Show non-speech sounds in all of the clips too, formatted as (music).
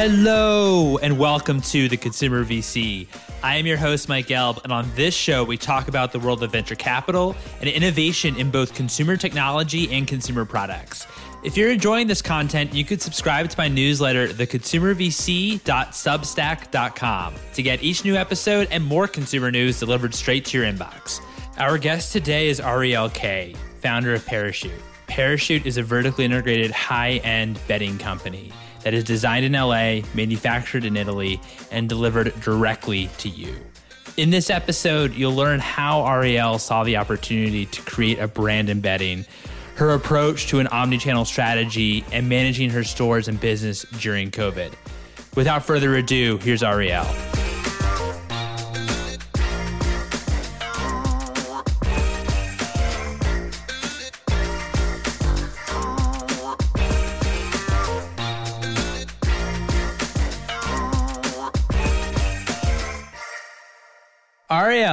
Hello, and welcome to the Consumer VC. I am your host, Mike Gelb, and on this show, we talk about the world of venture capital and innovation in both consumer technology and consumer products. If you're enjoying this content, you could subscribe to my newsletter, theconsumervc.substack.com, to get each new episode and more consumer news delivered straight to your inbox. Our guest today is Ariel Kaye, founder of Parachute. Parachute is a vertically integrated high end bedding company that is designed in LA, manufactured in Italy, and delivered directly to you. In this episode, you'll learn how Ariel saw the opportunity to create a brand in bedding, her approach to an omnichannel strategy, and managing her stores and business during COVID. Without further ado, here's Ariel.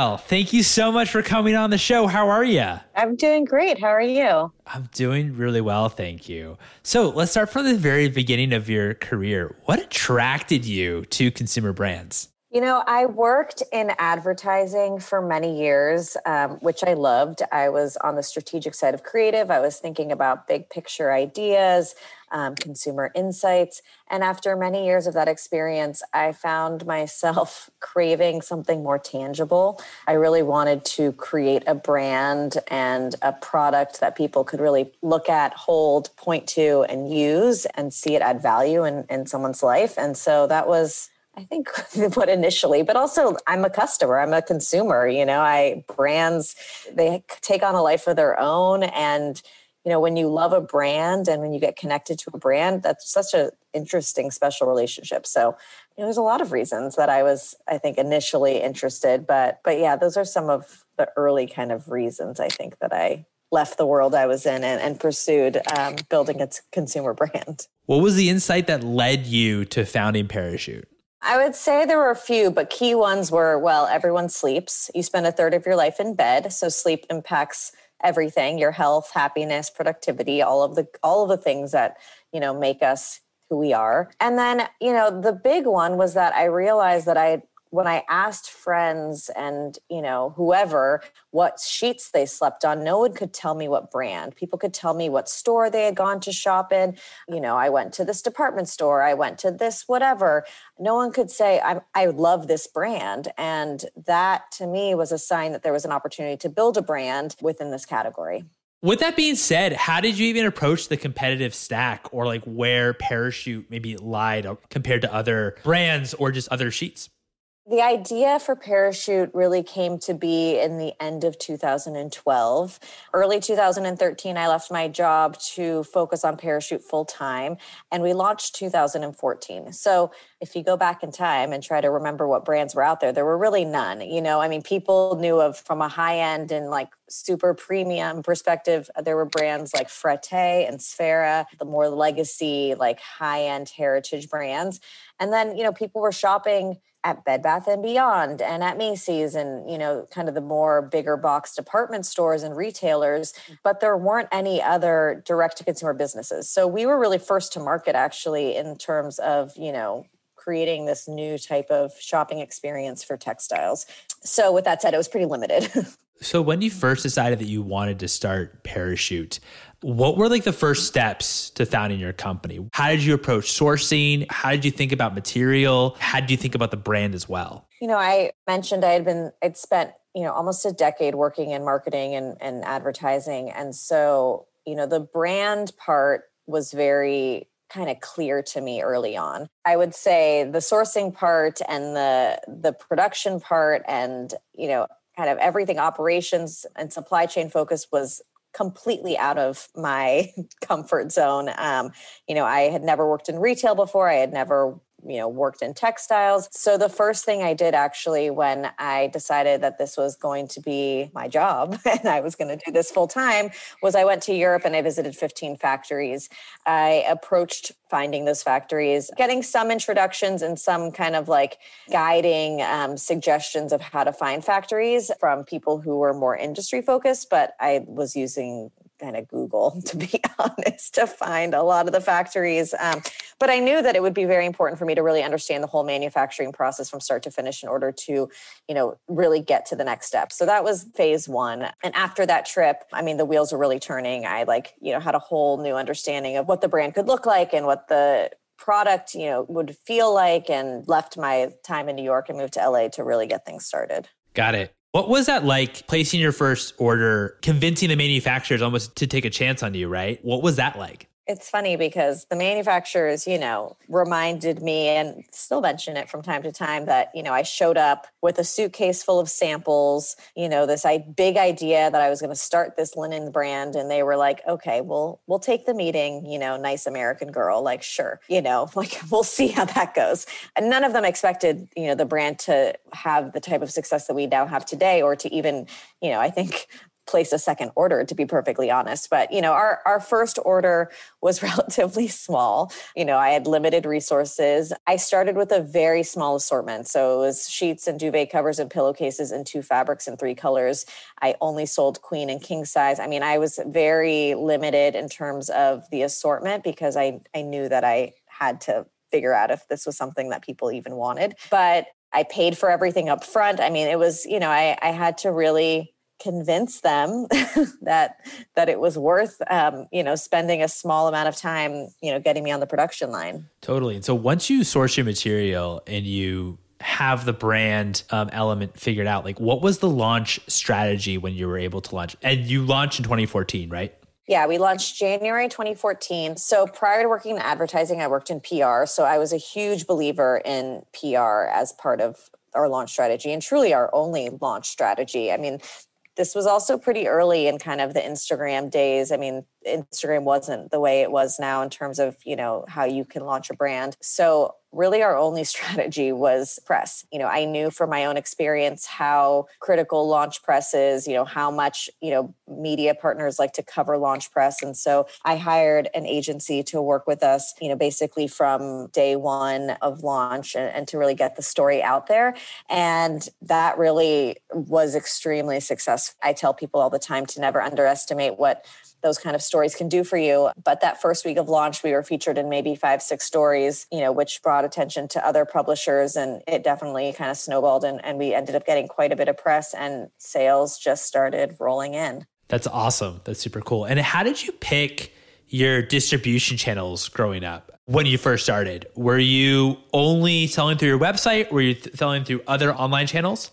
Ariel, thank you so much for coming on the show. How are you? I'm doing great. How are you? I'm doing really well, thank you. So let's start from the very beginning of your career. What attracted you to consumer brands? You know, I worked in advertising for many years, um, which I loved. I was on the strategic side of creative. I was thinking about big picture ideas, um, consumer insights. And after many years of that experience, I found myself (laughs) craving something more tangible. I really wanted to create a brand and a product that people could really look at, hold, point to, and use and see it add value in, in someone's life. And so that was I think (laughs) what initially, but also I'm a customer, I'm a consumer, you know, I brands, they take on a life of their own. And, you know, when you love a brand and when you get connected to a brand, that's such an interesting, special relationship. So, you know, there's a lot of reasons that I was, I think, initially interested. But, but yeah, those are some of the early kind of reasons I think that I left the world I was in and, and pursued um, building its consumer brand. What was the insight that led you to founding Parachute? I would say there were a few, but key ones were well, everyone sleeps. You spend a third of your life in bed, so sleep impacts everything, your health, happiness, productivity, all of the all of the things that, you know, make us who we are. And then, you know, the big one was that I realized that I when I asked friends and, you know, whoever what sheets they slept on, no one could tell me what brand. People could tell me what store they had gone to shop in. You know, I went to this department store, I went to this whatever. No one could say, I, I love this brand. And that to me was a sign that there was an opportunity to build a brand within this category. With that being said, how did you even approach the competitive stack or like where Parachute maybe lied compared to other brands or just other sheets? The idea for Parachute really came to be in the end of 2012. Early 2013, I left my job to focus on Parachute full time, and we launched 2014. So, if you go back in time and try to remember what brands were out there, there were really none. You know, I mean, people knew of from a high end and like super premium perspective, uh, there were brands like Frette and Sferra, the more legacy, like high end heritage brands. And then, you know, people were shopping at Bed Bath and Beyond and at Macy's and you know kind of the more bigger box department stores and retailers mm. but there weren't any other direct to consumer businesses. So we were really first to market actually in terms of you know creating this new type of shopping experience for textiles. So with that said it was pretty limited (laughs) so when you first decided that you wanted to start parachute what were like the first steps to founding your company? How did you approach sourcing? How did you think about material? How did you think about the brand as well? You know, I mentioned I had been, I'd spent, you know, almost a decade working in marketing and, and advertising. And so, you know, the brand part was very kind of clear to me early on. I would say the sourcing part and the the production part and, you know, kind of everything operations and supply chain focus was completely out of my (laughs) comfort zone. Um, you know, I had never worked in retail before. I had never you know worked in textiles. So the first thing i did actually when i decided that this was going to be my job (laughs) and i was going to do this full time was i went to europe and i visited 15 factories. I approached finding those factories getting some introductions and some kind of like guiding um, suggestions of how to find factories from people who were more industry focused but i was using kind of Google, (laughs) to be (laughs) honest, to find a lot of the factories. Um, but I knew that it would be very important for me to really understand the whole manufacturing process from start to finish in order to, you know, really get to the next step. So that was phase one. And after that trip, I mean, the wheels were really turning. I like, you know, had a whole new understanding of what the brand could look like and what the product you know would feel like and left my time in new york and moved to la to really get things started got it what was that like placing your first order, convincing the manufacturers almost to take a chance on you, right? What was that like? It's funny because the manufacturers, you know, reminded me and still mention it from time to time that, you know, I showed up with a suitcase full of samples, you know, this big idea that I was going to start this linen brand. And they were like, okay, well, we'll take the meeting, you know, nice American girl, like, sure, you know, (laughs) like we'll see how that goes. And none of them expected, you know, the brand to have the type of success that we now have today or to even, you know, I think place a second order to be perfectly honest. But you know our our first order was (laughs) relatively small. You know i had limited resources. I started with a very small assortment. So it was sheets and duvet covers and pillowcases in two fabrics and three colors. I only sold queen and king size. I mean i was very limited in terms of the assortment because i i knew that i had to figure out if this was something that people even wanted. But I paid for everything up front. I mean, it was, you know, I, I had to really convince them (laughs) that that it was worth um, you know spending a small amount of time you know getting me on the production line totally and so once you source your material and you have the brand um, element figured out like what was the launch strategy when you were able to launch and you launched in 2014 right yeah, we launched January 2014. So prior to working in advertising, I worked in PR. So I was a huge believer in PR as part of our launch strategy and truly our only launch strategy. I mean, this was also pretty early in kind of the Instagram days. I mean, Instagram wasn't the way it was now in terms of, you know, how you can launch a brand. So really our only (laughs) strategy was press. You know, I knew from my own experience how critical launch press is, you know, how much, you know, media partners like to cover launch press. And so I hired an agency to work with us, you know, basically from day one of launch and, and to really get the story out there. And that really was extremely successful. I tell people all the time to never underestimate what those kind of stories can do for you. But that first week of launch, we were featured in maybe five, six stories, you know, which brought attention to other publishers. And it definitely kind of snowballed. And, and we ended up getting quite a bit of press, and sales just started rolling in. That's awesome. That's super cool. And how did you pick your distribution channels growing up? When you first started, were you only selling through your website? Were you th- selling through other online channels?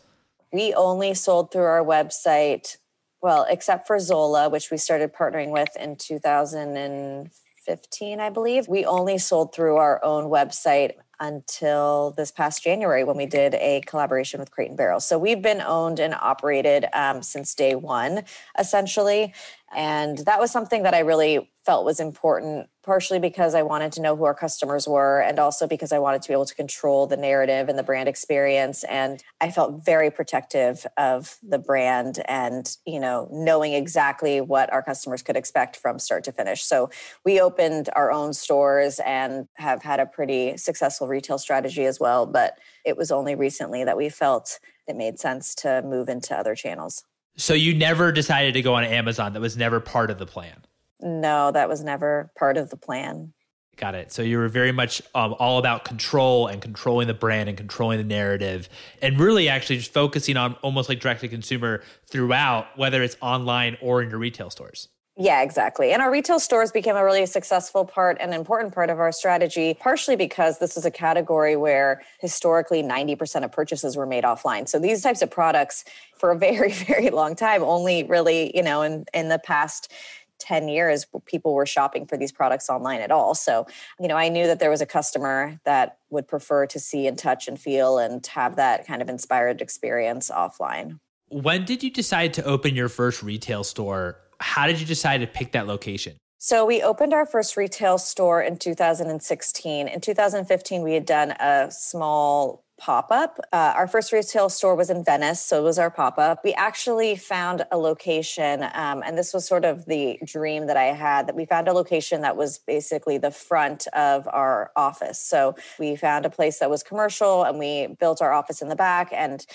We only sold through our website well, except for Zola, which we started partnering with in 2015, I believe. We only sold through our own website until this past January when we did a collaboration with Crate and Barrel. So we've been owned and operated um, since day one, essentially. And that was something that I really felt was important, partially because I wanted to know who our customers were, and also because I wanted to be able to control the narrative and the brand experience. And I felt very protective of the brand and, you know, knowing exactly what our customers could expect from start to finish. So we opened our own stores and have had a pretty successful retail strategy as well. But it was only recently that we felt it made sense to move into other channels. So you never decided to go on Amazon. That was never part of the plan. No, that was never part of the plan. Got it. So you were very much um, all about control and controlling the brand and controlling the narrative, and really actually just focusing on almost like direct to consumer throughout, whether it's online or in your retail stores. Yeah, exactly. And our retail stores became a really successful part and important part of our strategy, partially because this is a category where historically 90% of purchases were made offline. So these types of products for a (laughs) very, very long time only really, you know, in, in the past 10 years people were shopping for these products online at all so you know i knew that there was a customer that would prefer to see and touch and feel and have that kind of inspired experience offline when did you decide to open your first retail store how did you decide to pick that location? So we opened our first retail store in 2016. In 2015, we had done a small pop up. Uh, our first retail store was in Venice, so it was our pop up. We actually found a location, um, and this was sort of the dream that I had that we found a location that was basically the front of our office. So we found a place that was commercial, and we built our office in the back. And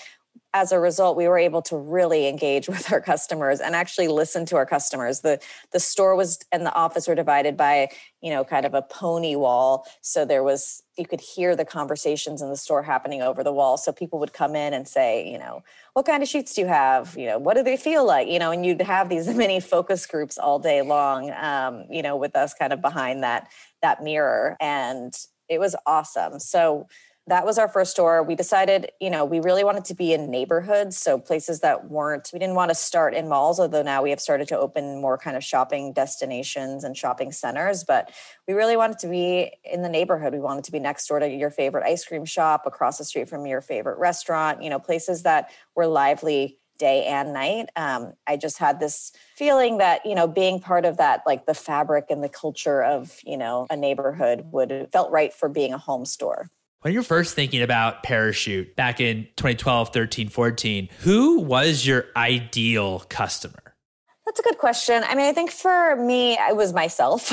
as a result, we were able to really engage (laughs) with our customers and actually listen to our customers. The the store was and the office were divided by, you know, kind of a pony wall. So there was you could hear the conversations in the store happening over the wall. So people would come in and say, you know, what kind of sheets do you have? You know, what do they feel like? You know, and you'd have these (laughs) many focus groups all day long, um, you know, with us kind of behind that that mirror. And it was awesome. So that was our first store. We decided, you know, we really wanted to be in neighborhoods, so places that weren't, we didn't want to start in malls, although now we have started to open more kind of shopping destinations and shopping centers. But we really wanted to be in the neighborhood. We wanted to be next door to your favorite ice cream shop, across the street from your favorite restaurant, you know, places that were lively day and night. Um, I just had this feeling that you know being part of that, like the fabric and the culture of you know a neighborhood, would felt right for being a home store. When you're first thinking about Parachute back in 2012, 13, 14, who was your ideal customer? That's a good question. I mean, I think for me, I was myself.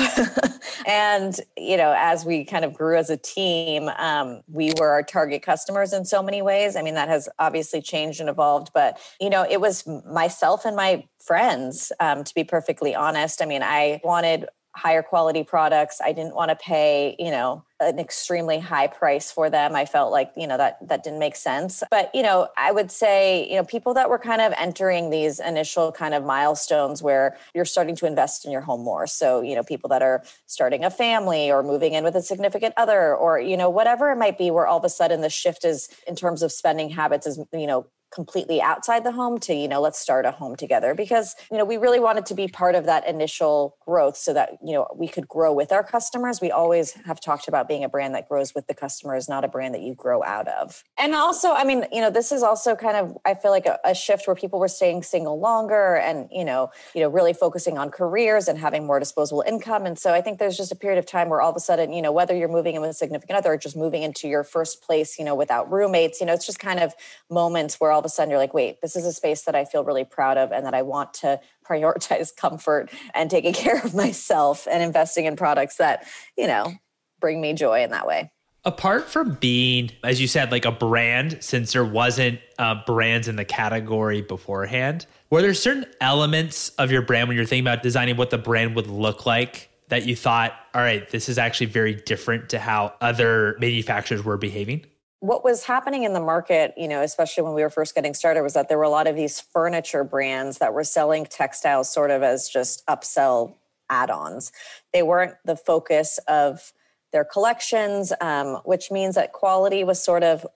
(laughs) and, you know, as we kind of grew as a team, um, we were our target customers in so many ways. I mean, that has obviously changed and evolved, but, you know, it was myself and my friends, um, to be perfectly honest. I mean, I wanted higher quality products. I didn't want to pay, you know, an extremely high price for them. I felt like, you know, that that didn't make sense. But, you know, I would say, you know, people that were kind of entering these initial kind of milestones where you're starting to invest in your home more. So, you know, people that are starting a family or moving in with a significant other or, you know, whatever it might be where all of a sudden the shift is in terms of spending habits is, you know, completely outside the home to you know let's start a home together because you know we really wanted to be part of that initial growth so that you know we could grow with our customers. We always have talked about being a brand that grows with the customers not a brand that you grow out of. And also i mean you know this is also kind of i feel like a, a shift where people were staying single longer and you know you know really focusing on careers and having more disposable income. And so i think there's just a period of time where all of a sudden you know whether you're moving in with a significant other or just moving into your first place you know without roommates you know it's just kind of moments where all of a sudden you're like, wait, this is a space that I feel really proud of and that I want to prioritize (laughs) comfort and taking (laughs) care of myself and investing in products that, you know, bring me joy in that way. Apart from being, as you said, like a brand, since there wasn't uh, brands in the category beforehand, were there certain elements of your brand when you're thinking about designing what the brand would look like that you thought, all right, this is actually very different to how other manufacturers were behaving? What was happening in the market, you know, especially when we were first getting started, was that there were a lot of these furniture brands that were selling textiles sort of as just upsell add ons. They weren't the focus of their collections, um, which means that quality was sort of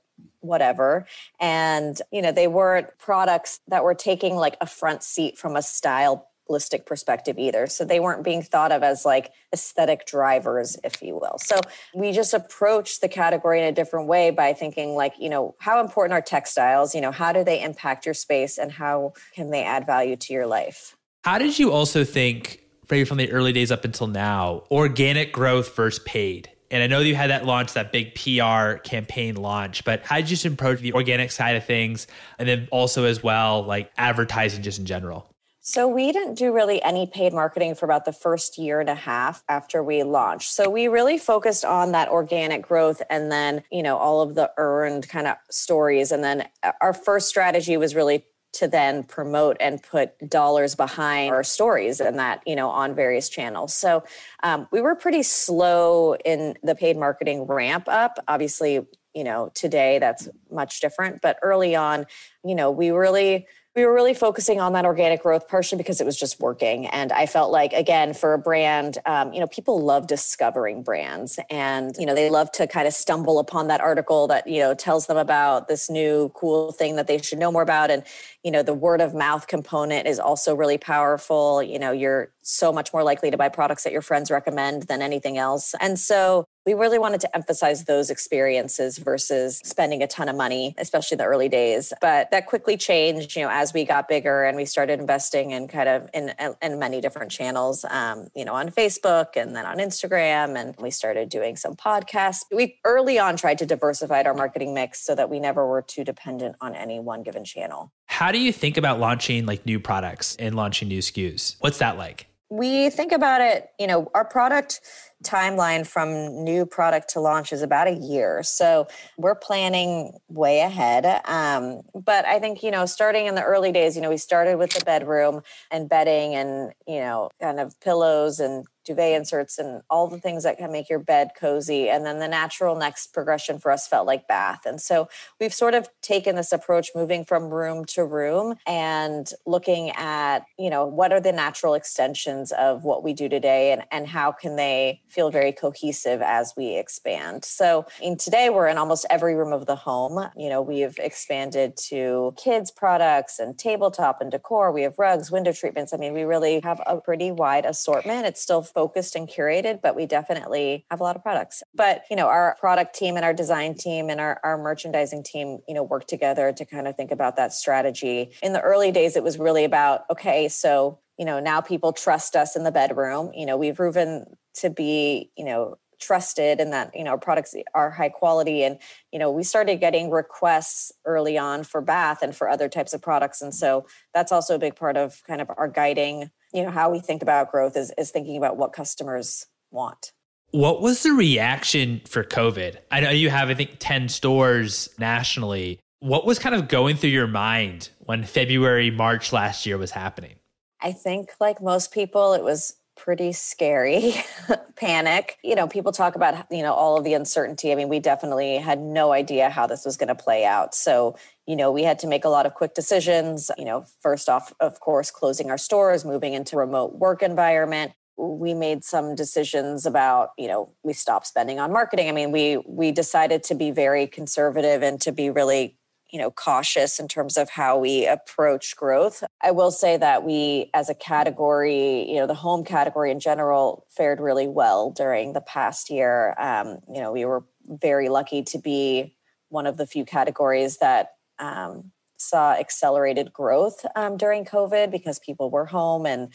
whatever and you know they weren't products that were taking like a front seat from a style holistic perspective either. So they weren't being thought of as like aesthetic drivers, if you will. So we just approached the category in a different way by thinking like, you know, how important are textiles? You know, how do they impact your space and how can they add value to your life? How did you also think, maybe from the early days up until now, organic growth versus paid? And I know you had that launch, that big PR campaign launch, but how did you just approach the organic side of things? And then also, as well, like advertising just in general? So we didn't do really any paid marketing for about the first year and a half after we launched. So we really focused on that organic growth and then, you know, all of the earned kind of stories. And then uh, our first strategy was really to then promote and put dollars behind our stories and that you know on various channels so um, we were pretty slow in the paid marketing ramp up obviously you know today that's much different but early on you know we really we were really focusing on that organic growth partially because it was just working. And i felt like again for a brand um, you know people love discovering brands. And you know they love to kind of stumble upon that article that you know tells them about this new cool thing that they should know more about. And you know the word of mouth component is also really powerful. You know you're so much more likely to buy products that your friends recommend than anything else. And so we really wanted to emphasize those experiences versus spending a ton of money especially in the early days but that quickly changed you know as we got bigger and we started investing in kind of in, in many different channels um, you know on facebook and then on instagram and we started doing some podcasts we early on tried to diversify our marketing mix so that we never were too dependent on any one given channel how do you think about launching like new products and launching new SKUs? What's that like? We think about it, you know, our product timeline from new product to launch is about a year. So we're planning way ahead. Um, but I think, you know, starting in the early days, you know, we started with the bedroom and bedding and, you know, kind of pillows and duvet inserts and all the things that can make your bed cozy. And then the natural next progression for us felt like bath. And so we've sort of taken this approach moving from room to room and looking at, you know, what are the natural extensions of what we do today and, and how can they feel very cohesive as we expand. So in today we're in almost every room of the home. You know, we've expanded to kids products and tabletop and decor. We have rugs, window treatments. I mean, we really have a pretty wide assortment. It's still focused and curated, but we definitely have a lot of products. But, you know, our product team and our design team and our, our merchandising team, you know, work together to kind of think about that strategy. In the early days, it was really about, okay, so, you know, now people trust us in the bedroom. You know, we've proven to be, you know, trusted and that you know our products are high quality and you know we started getting requests early on for bath and for other types of products and so that's also a big part of kind of our guiding you know how we think about growth is, is thinking about what customers want. What was the reaction for covid? I know you have i think 10 stores nationally. What was kind of going through your mind when february march last year was happening? I think like most people it was pretty scary (laughs) panic. You know people talk about you know all of the uncertainty. I mean we definitely had no idea how this was going to play out. So you know we had to make a lot of quick decisions you know first off of course closing our stores moving into remote work environment. We made some decisions about you know we stopped spending on marketing. I mean we we decided to be very conservative and to be really you know cautious in terms of how we approach growth. I will say that we as a category you know the home category in general fared really well during the past year. Um, you know we were very lucky to be one of the few categories that um, saw accelerated growth um, during covid because people were home and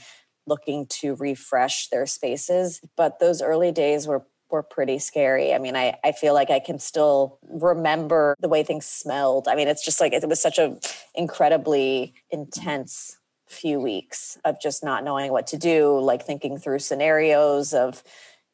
looking to refresh their spaces but those early days were were pretty scary. I mean, I, I feel like I can still remember the way things smelled. I mean, it's just like it was such a incredibly intense few weeks of just not knowing what to do, like thinking through scenarios of,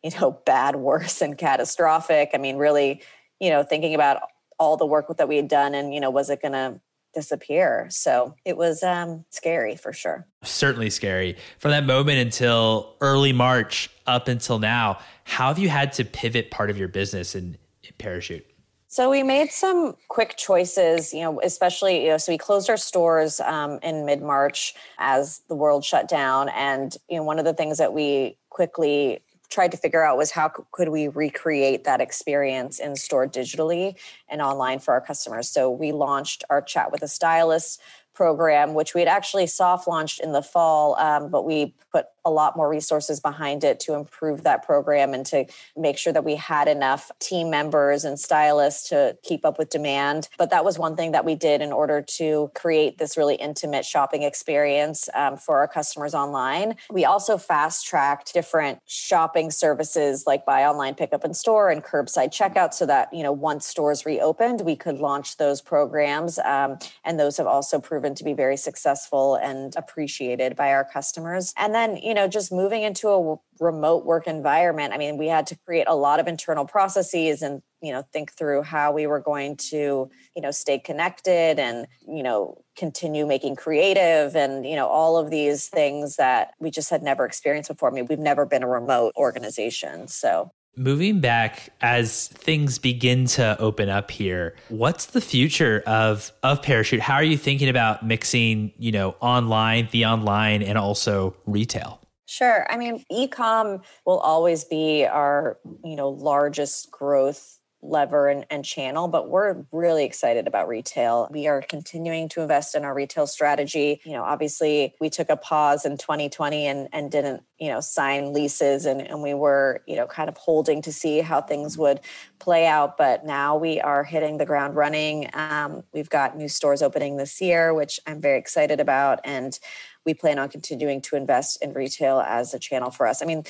you know, (laughs) bad, worse, and catastrophic. I mean, really, you know, thinking about all the work that we had done and, you know, was it going to disappear. So it was um, scary for sure. Certainly scary. From that moment until early March up until now, how have you had to pivot part of your business in, in Parachute? So we made some quick choices, you know, especially, you know, so we closed our stores um, in mid March as the world shut down. And, you know, one of the things that we quickly tried to figure out was how could we recreate that experience in store digitally and online for our customers. So we launched our chat with a stylist program, which we had actually soft launched in the fall, um, but we put a lot more resources behind it to improve that program and to make sure that we had enough team members and stylists to keep up with demand. But that was one thing that we did in order to create this really intimate shopping experience um, for our customers online. We also fast tracked different shopping services like buy online, pickup in store, and curbside checkout so that, you know, once stores reopened, we could launch those programs. Um, and those have also proven to be very successful and appreciated by our customers. And then, you know, just moving into a remote work environment, I mean, we had to create a lot of internal processes and, you know, think through how we were going to, you know, stay connected and, you know, continue making creative and, you know, all of these things that we just had never experienced before. I mean, we've never been a remote organization. So Moving back as things begin to open up here, what's the future of of Parachute? How are you thinking about mixing, you know, online, the online and also retail? Sure. I mean, ecom will always be our, you know, largest growth lever and, and, channel, but we're really excited about retail. We are continuing to invest in our retail strategy. You know, obviously we took a pause in 2020 and, and didn't, you know, sign leases and, and we were, you know, kind of holding to see how things would play out. But now we are hitting the ground running. Um, we've got new stores opening this year, which I'm very excited about. And we plan on continuing to invest in retail as a channel for us. I mean,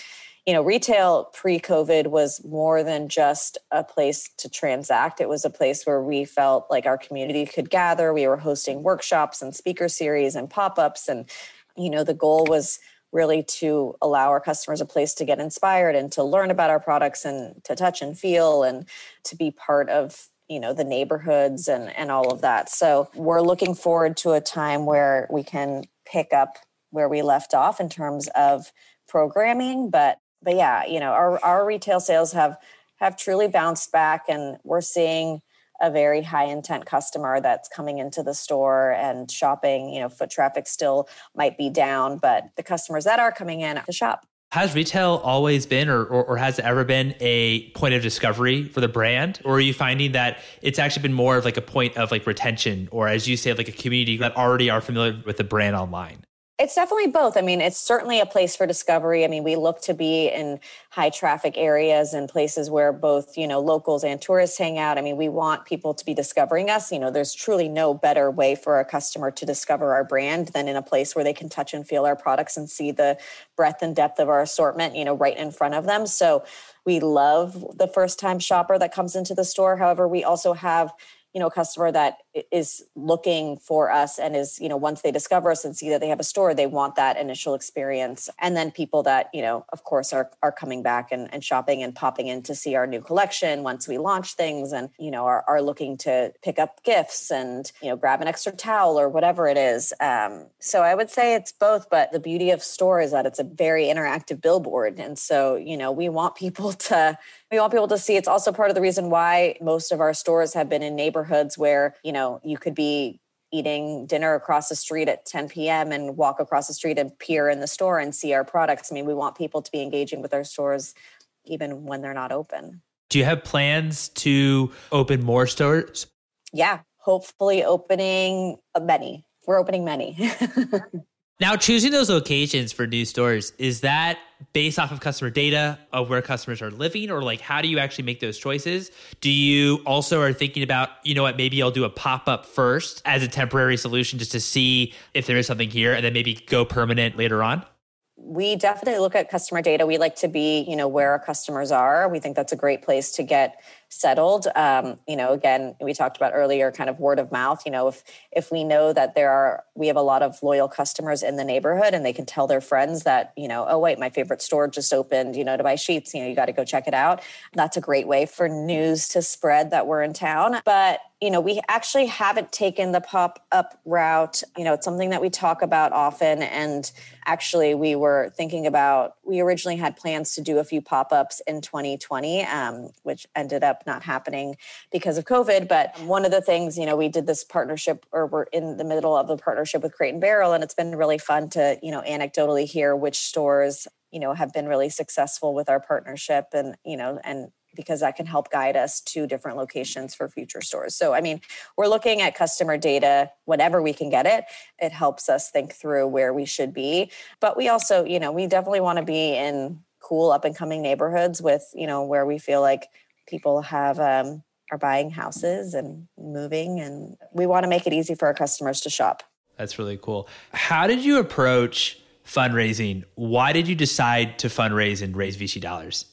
you know, retail pre COVID was more than just a place to transact. It was a place where we felt like our community could gather. We were hosting workshops and speaker series and pop ups. And, you know, the goal was really to allow our customers a place to get inspired and to learn about our products and to touch and feel and to be part of you know the neighborhoods and and all of that so we're looking forward to a time where we can pick up where we left off in terms of programming but but yeah you know our our retail sales have have truly bounced back and we're seeing a very high intent customer that's coming into the store and shopping. You know foot traffic still might be down but the customers that are coming in to shop. Has retail always been or, or, or, has it ever been a point of discovery for the brand? Or are you finding that it's actually been more of like a point of like retention or as you say like a community that already are familiar with the brand online it's definitely both. I mean, it's certainly a place for discovery. I mean, we look to be in high traffic areas and places where both, you know, locals and tourists hang out. I mean, we want people to be discovering us. You know, there's truly no better way for a customer to discover our brand than in a place where they can touch and feel our products and see the breadth and depth of our assortment, you know, right in front of them. So we love the first time shopper that comes into the store. However, we also have you know a customer that is looking for us and is you know once they discover us and see that they have a store they want that initial experience. And then people that you know of course are are coming back and, and shopping and popping in to see our new collection once we launch things and you know are, are looking to pick up gifts and you know grab an extra towel or whatever it is. Um, so i would say it's both but the beauty of store is that it's a very interactive billboard. And so you know we want people (laughs) to we want people to see. It's also part of the reason why most of our stores have been in neighborhoods where you know you could be eating dinner across the street at 10 p.m. and walk across the street and peer in the store and see our products. I mean, we want people to be engaging with our stores even when they're not open. Do you have plans to open more stores? Yeah, hopefully opening uh, many. We're opening many. (laughs) Now, choosing those locations for new stores, is that based off of customer data of where customers are living, or like how do you actually make those choices? Do you also are thinking about, you know what, maybe I'll do a pop up first as a temporary solution just to see if there is something here and then maybe go permanent later on? we definitely look at customer data. We like to be, you know, where our customers are. We think that's a great place to get settled. Um, you know, again, we talked about earlier, kind of word of mouth. You know, if if we know that there are, we have a lot of loyal customers in the neighborhood, and they can tell their friends that, you know, oh wait, my favorite store just opened. You know, to buy sheets. You know, you got to go check it out. That's a great way for news to spread that we're in town. But you know, we actually haven't taken the pop up route. You know, it's something that we talk about often. And actually, we were thinking about, we originally had plans to do a few pop ups in 2020, um, which ended up not happening because of COVID. But one of the things, you know, we did this partnership, or we're in the middle of the partnership with Crate and Barrel, and it's been really fun to, you know, anecdotally hear which stores you know have been really successful with our partnership and you know and because that can help guide us to different locations for future stores. So, I mean, we're looking at customer data whenever we can get it. It helps us think through where we should be. But we also, you know, we definitely want to be in cool up and coming neighborhoods with, you know, where we feel like people have, um, are buying houses and moving. And we want to make it easy for our customers to shop. That's really cool. How did you approach fundraising? Why did you decide to fundraise and raise VC dollars?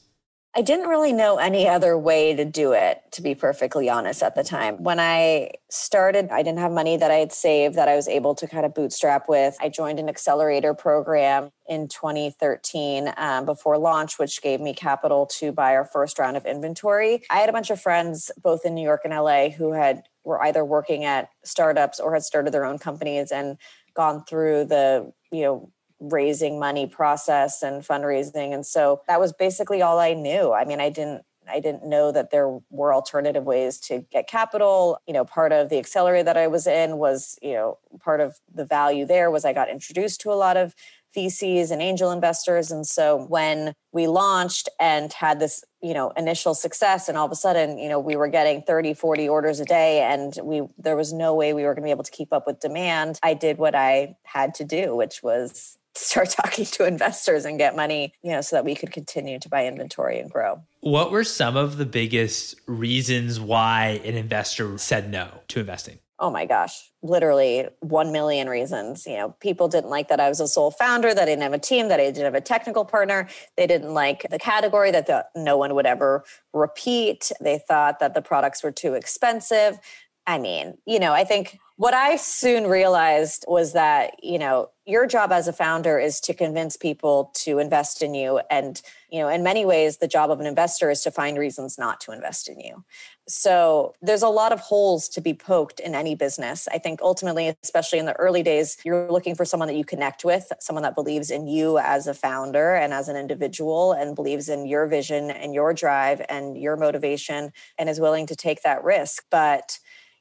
I didn't really know any other way to do it, to be perfectly honest, at the time. When I started, I didn't have money that I had saved that I was able to kind of bootstrap with. I joined an accelerator program in 2013 um, before launch, which gave me capital to buy our first round of inventory. I had a bunch of friends, both in New York and LA, who had were either working at startups or had started their own companies and gone through the you know raising money process and fundraising and so that was basically all i knew i mean i didn't I didn't know that there were alternative ways to get capital. You know, part of the accelerator that I was in was, you know, part of the value there was I got introduced to a lot of VCs and angel investors. And so when we launched and had this, you know, initial success and all of a sudden, you know, we were getting 30, 40 orders a day and we there was no way we were going to be able to keep up with demand. I did what I had to do, which was start (laughs) talking to investors and get money, you know, so that we could continue to buy inventory and grow. What were some of the biggest reasons why an investor said no to investing? Oh my gosh, literally 1 million reasons. You know, people didn't like that I was a sole founder, that I didn't have a team, that I didn't have a technical partner. They didn't like the category that the, no one would ever repeat. They thought that the products were too expensive. I mean, you know, I think what I soon realized was that, you know, your job as a founder is to convince people to invest in you. And, you know, in many ways, the job of an investor is to find reasons not to invest in you. So there's a lot of holes to be poked in any business. I think ultimately, especially in the early days, you're looking for someone that you connect with, someone that believes in you as a founder and as an individual and believes in your vision and your drive and your motivation and is willing to take that risk. But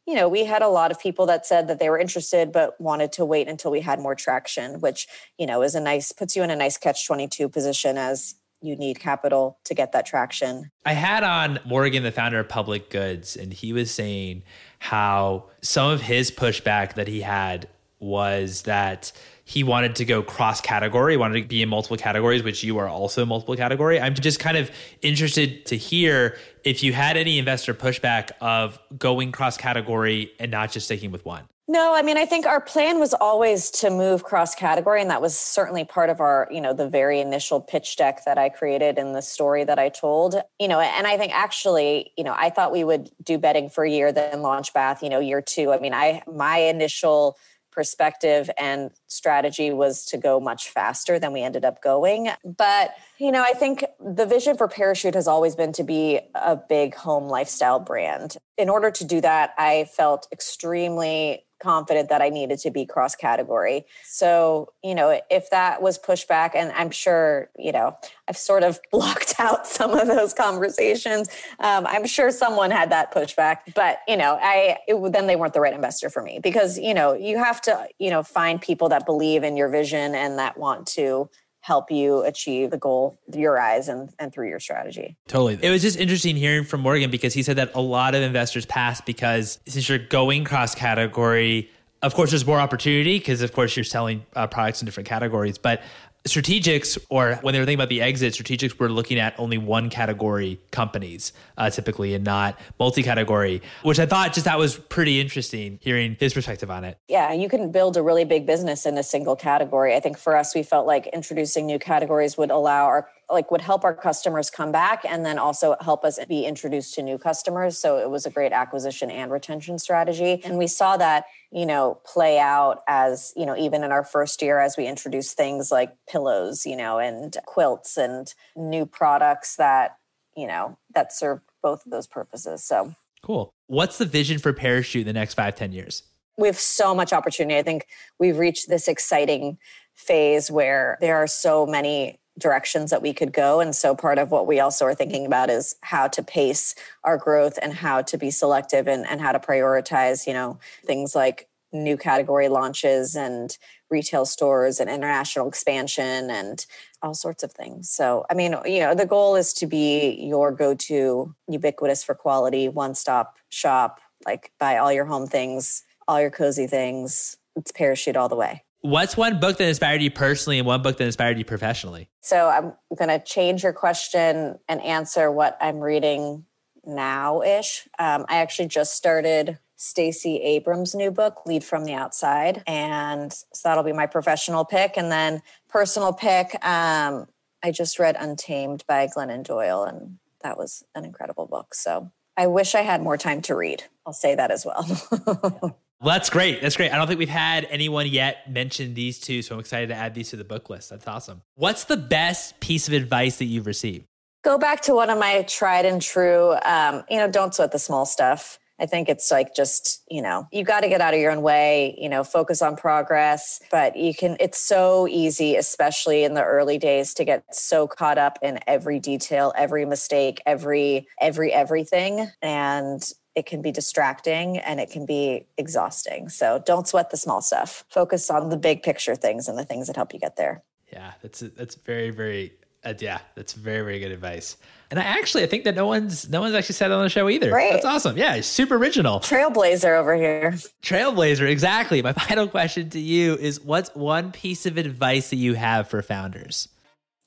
you know, we had a lot of people that said that they were interested but wanted to wait until we had more traction, which, you know, is a nice puts you in a nice catch 22 position as you need capital to get that traction. I had on Morgan, the founder of Public Goods, and he was saying how some of his pushback that he had was that he wanted to go cross category, wanted to be in multiple categories, which you are also multiple category. I'm just kind of interested to hear if you had any investor pushback of going cross category and not just sticking with one. No, I mean, I think our plan was always to move cross category, and that was certainly part of our, you know, the very initial pitch deck that I created and the story that I told. You know, and I think actually, you know, I thought we would do bedding for a year, then launch bath, you know, year two. I mean, I my initial perspective and strategy was to go much faster than we ended up going. But, you know, I think the vision for Parachute has always been to be a big home lifestyle brand. In order to do that, I felt extremely confident that I needed to be cross category. So, you know, if that was pushback, and I'm sure, you know, I've sort of (laughs) blocked out some of those conversations. Um, I'm sure someone had that pushback, but, you know, I, it, then they weren't the right investor for me because, you know, you have to, you know, find people that believe in your vision and that want to help you achieve the goal through your eyes and, and through your strategy. Totally. It was just interesting hearing from Morgan because he said that a lot of investors pass because since you're going cross category, of course, there's more opportunity because, of course, you're selling uh, products in different categories. But strategics or when they were thinking about the exit strategics were looking at only one category companies uh, typically and not multi-category which i thought just that was pretty interesting hearing his perspective on it. Yeah you can build a really big business in a single category. I think for us we felt like introducing new categories would allow our like would help our customers come back and then also help us be introduced to new customers. So it was a great acquisition and retention strategy. And we saw that you know play out as you know even in our first year as we introduce things like pillows you know and quilts and new products that you know that serve both of those purposes so. Cool. What's the vision for parachute in the next five ten years? We have so much opportunity. I think we've reached this exciting phase where there are so many directions that we could go. And so part of what we also are thinking about is how to pace our growth and how to be selective and, and how to prioritize, you know, things like new category launches and retail stores and international expansion and all sorts of things. So, I mean, you know, the goal is to be your go to ubiquitous for quality, one stop shop, like buy all your home things, all your cozy things. It's parachute all the way. What's one book that inspired you personally and one book that inspired you professionally? So I'm going to change your question and answer what I'm reading now ish. Um, I actually just started Stacey Abrams' new book, Lead from the Outside. And so that'll be my professional pick. And then personal pick, um, I just read Untamed by Glennon Doyle, and that was an incredible book. So I wish I had more time to read. I'll say that as well. (laughs) Well, that's great. That's great. I don't think we've had anyone yet mention these two, so I'm excited to add these to the book list. That's awesome. What's the best piece of advice that you've received? Go back to one of my tried and true, um, you know, don't sweat the small stuff. I think it's like just, you know, you got to get out of your own way, you know, focus on progress. But you can, it's so easy, especially in the early days, to get so caught up in every detail, every mistake, every, every, everything. And it can be distracting and it can be exhausting. So don't sweat the small stuff. Focus on the big picture things and the things that help you get there. Yeah, that's that's very very uh, yeah, that's very very good advice. And I actually I think that no one's no one's actually said on the show either. Right. That's awesome. Yeah, super original. Trailblazer over here. Trailblazer, exactly. My (laughs) final question to you is what's one piece of advice that you have for founders?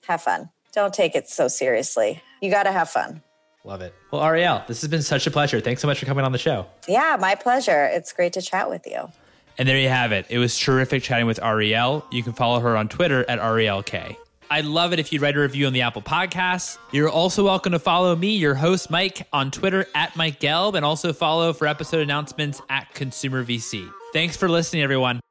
Have fun. Don't take it so seriously. You got to have fun. Love it. Well, Ariel, this has been such a pleasure. Thanks so much for coming on the show. Yeah, my pleasure. It's great to chat with you. And there you have it. It was terrific chatting with Ariel. You can follow her on Twitter at arielkaye. I'd love it if you'd write a review on the Apple Podcasts. You're also welcome to follow me, your host, Mike, on Twitter at Mike Gelb, and also follow for episode announcements at Consumer VC. Thanks for listening, everyone.